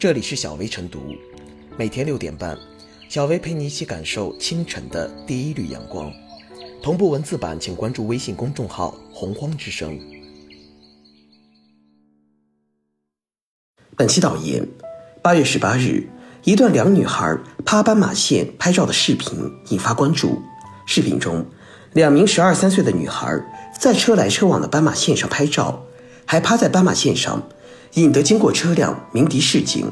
这里是小薇晨读，每天六点半，小薇陪你一起感受清晨的第一缕阳光。同步文字版，请关注微信公众号“洪荒之声”。本期导言：八月十八日，一段两女孩趴斑马线拍照的视频引发关注。视频中，两名十二三岁的女孩在车来车往的斑马线上拍照，还趴在斑马线上。引得经过车辆鸣笛示警，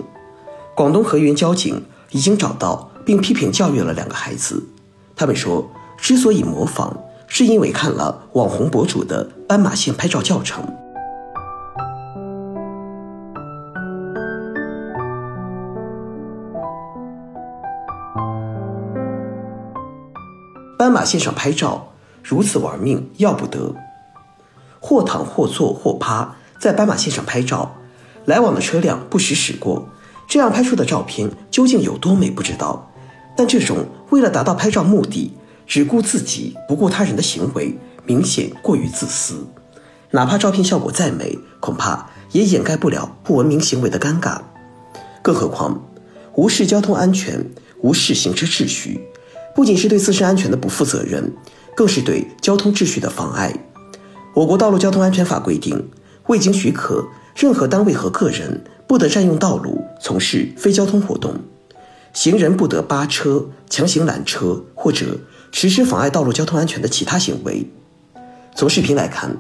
广东河源交警已经找到并批评教育了两个孩子。他们说，之所以模仿，是因为看了网红博主的斑马线拍照教程。斑马线上拍照如此玩命，要不得！或躺或坐或趴，在斑马线上拍照。来往的车辆不时驶过，这样拍出的照片究竟有多美不知道。但这种为了达到拍照目的，只顾自己不顾他人的行为，明显过于自私。哪怕照片效果再美，恐怕也掩盖不了不文明行为的尴尬。更何况，无视交通安全、无视行车秩序，不仅是对自身安全的不负责任，更是对交通秩序的妨碍。我国道路交通安全法规定，未经许可。任何单位和个人不得占用道路从事非交通活动，行人不得扒车、强行拦车或者实施妨碍道路交通安全的其他行为。从视频来看，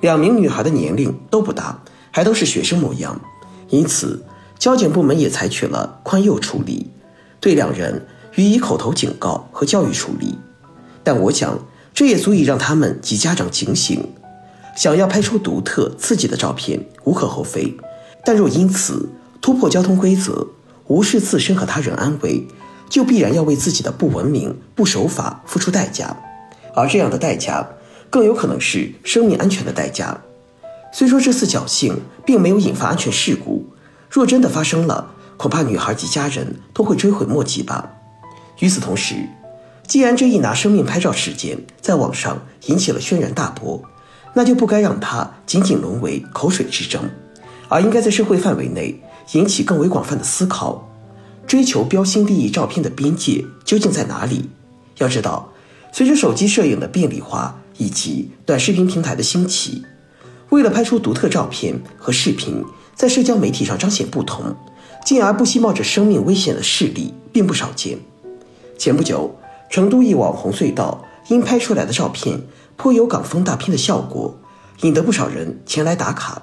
两名女孩的年龄都不大，还都是学生模样，因此交警部门也采取了宽宥处理，对两人予以口头警告和教育处理。但我想，这也足以让他们及家长警醒。想要拍出独特刺激的照片无可厚非，但若因此突破交通规则，无视自身和他人安危，就必然要为自己的不文明、不守法付出代价，而这样的代价更有可能是生命安全的代价。虽说这次侥幸并没有引发安全事故，若真的发生了，恐怕女孩及家人都会追悔莫及吧。与此同时，既然这一拿生命拍照事件在网上引起了轩然大波。那就不该让它仅仅沦为口水之争，而应该在社会范围内引起更为广泛的思考。追求标新立异照片的边界究竟在哪里？要知道，随着手机摄影的便利化以及短视频平台的兴起，为了拍出独特照片和视频，在社交媒体上彰显不同，进而不惜冒着生命危险的事例并不少见。前不久，成都一网红隧道因拍出来的照片。颇有港风大片的效果，引得不少人前来打卡。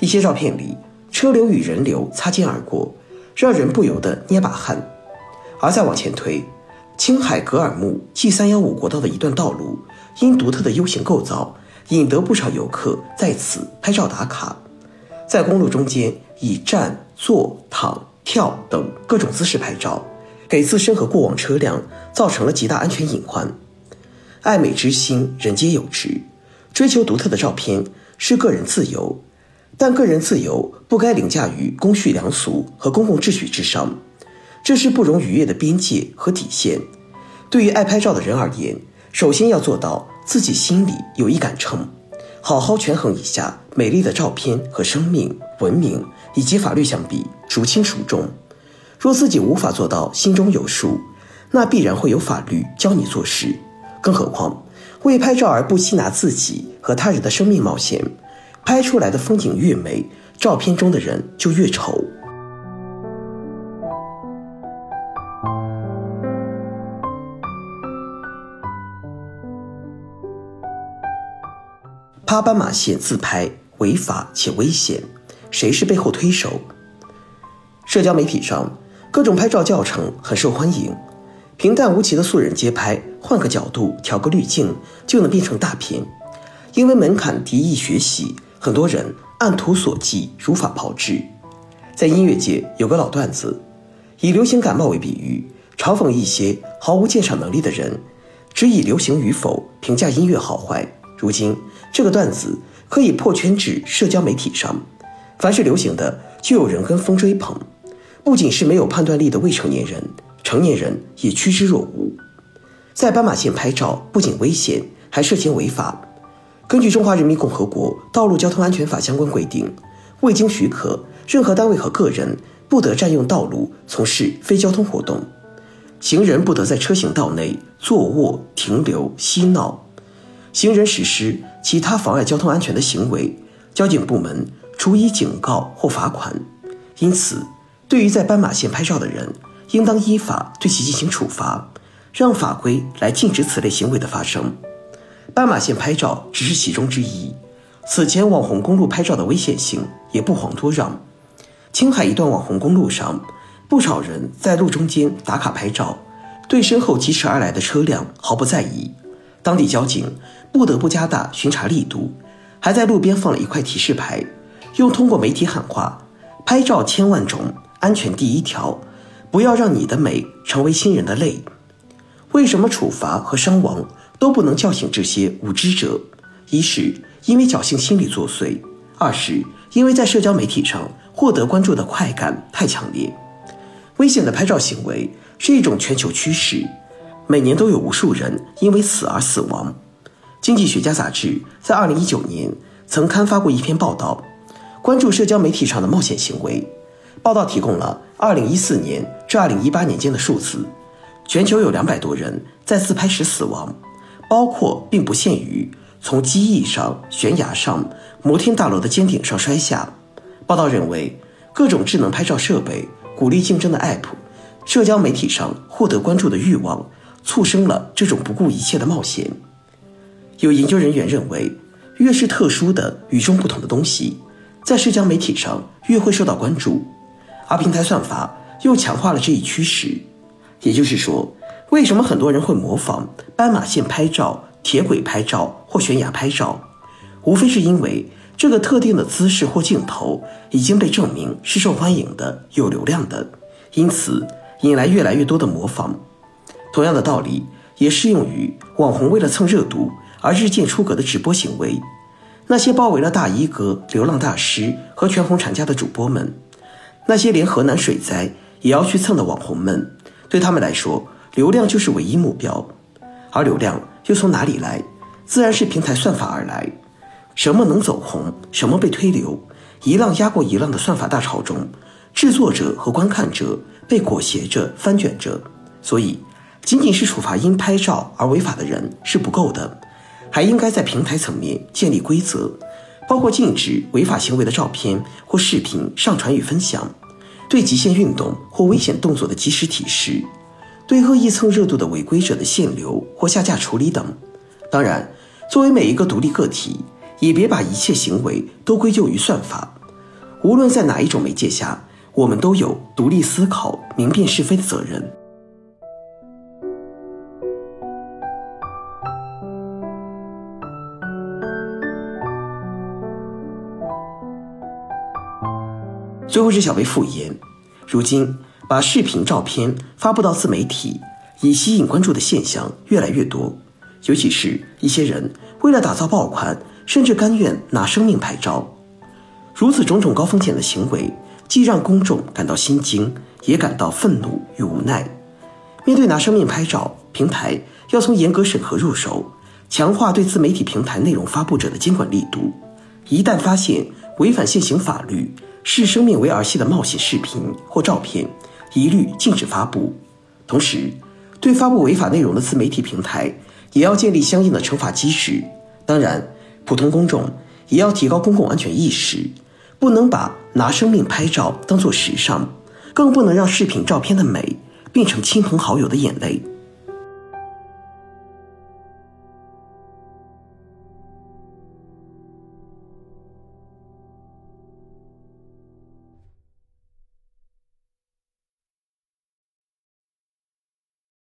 一些照片里，车流与人流擦肩而过，让人不由得捏把汗。而再往前推，青海格尔木 G 三幺五国道的一段道路，因独特的 U 型构造，引得不少游客在此拍照打卡。在公路中间，以站、坐、躺、跳等各种姿势拍照，给自身和过往车辆造成了极大安全隐患。爱美之心，人皆有之。追求独特的照片是个人自由，但个人自由不该凌驾于公序良俗和公共秩序之上，这是不容逾越的边界和底线。对于爱拍照的人而言，首先要做到自己心里有一杆秤，好好权衡一下美丽的照片和生命、文明以及法律相比，孰轻孰重。若自己无法做到心中有数，那必然会有法律教你做事。更何况，为拍照而不惜拿自己和他人的生命冒险，拍出来的风景越美，照片中的人就越丑。趴斑马线自拍违法且危险，谁是背后推手？社交媒体上，各种拍照教程很受欢迎。平淡无奇的素人街拍，换个角度调个滤镜就能变成大片。因为门槛低易学习，很多人按图索骥，如法炮制。在音乐界有个老段子，以流行感冒为比喻，嘲讽一些毫无鉴赏能力的人，只以流行与否评价音乐好坏。如今这个段子可以破圈至社交媒体上，凡是流行的就有人跟风追捧，不仅是没有判断力的未成年人。成年人也趋之若鹜，在斑马线拍照不仅危险，还涉嫌违法。根据《中华人民共和国道路交通安全法》相关规定，未经许可，任何单位和个人不得占用道路从事非交通活动；行人不得在车行道内坐卧、停留、嬉闹；行人实施其他妨碍交通安全的行为，交警部门处以警告或罚款。因此，对于在斑马线拍照的人，应当依法对其进行处罚，让法规来禁止此类行为的发生。斑马线拍照只是其中之一，此前网红公路拍照的危险性也不遑多让。青海一段网红公路上，不少人在路中间打卡拍照，对身后疾驰而来的车辆毫不在意。当地交警不得不加大巡查力度，还在路边放了一块提示牌，又通过媒体喊话：“拍照千万种，安全第一条。”不要让你的美成为亲人的泪。为什么处罚和伤亡都不能叫醒这些无知者？一是因为侥幸心理作祟，二是因为在社交媒体上获得关注的快感太强烈。危险的拍照行为是一种全球趋势，每年都有无数人因为此而死亡。经济学家杂志在二零一九年曾刊发过一篇报道，关注社交媒体上的冒险行为。报道提供了2014年至2018年间的数字，全球有两百多人在自拍时死亡，包括并不限于从机翼上、悬崖上、摩天大楼的尖顶上摔下。报道认为，各种智能拍照设备、鼓励竞争的 App、社交媒体上获得关注的欲望，促生了这种不顾一切的冒险。有研究人员认为，越是特殊的、与众不同的东西，在社交媒体上越会受到关注。而平台算法又强化了这一趋势，也就是说，为什么很多人会模仿斑马线拍照、铁轨拍照或悬崖拍照，无非是因为这个特定的姿势或镜头已经被证明是受欢迎的、有流量的，因此引来越来越多的模仿。同样的道理也适用于网红为了蹭热度而日渐出格的直播行为。那些包围了大衣哥、流浪大师和全红产家的主播们。那些连河南水灾也要去蹭的网红们，对他们来说，流量就是唯一目标。而流量又从哪里来？自然是平台算法而来。什么能走红，什么被推流，一浪压过一浪的算法大潮中，制作者和观看者被裹挟着翻卷着。所以，仅仅是处罚因拍照而违法的人是不够的，还应该在平台层面建立规则。包括禁止违法行为的照片或视频上传与分享，对极限运动或危险动作的及时提示，对恶意蹭热度的违规者的限流或下架处理等。当然，作为每一个独立个体，也别把一切行为都归咎于算法。无论在哪一种媒介下，我们都有独立思考、明辨是非的责任。最后是小薇复言，如今把视频、照片发布到自媒体以吸引关注的现象越来越多，尤其是一些人为了打造爆款，甚至甘愿拿生命拍照。如此种种高风险的行为，既让公众感到心惊，也感到愤怒与无奈。面对拿生命拍照，平台要从严格审核入手，强化对自媒体平台内容发布者的监管力度。一旦发现违反现行法律，视生命为儿戏的冒险视频或照片，一律禁止发布。同时，对发布违法内容的自媒体平台，也要建立相应的惩罚机制。当然，普通公众也要提高公共安全意识，不能把拿生命拍照当做时尚，更不能让视频照片的美变成亲朋好友的眼泪。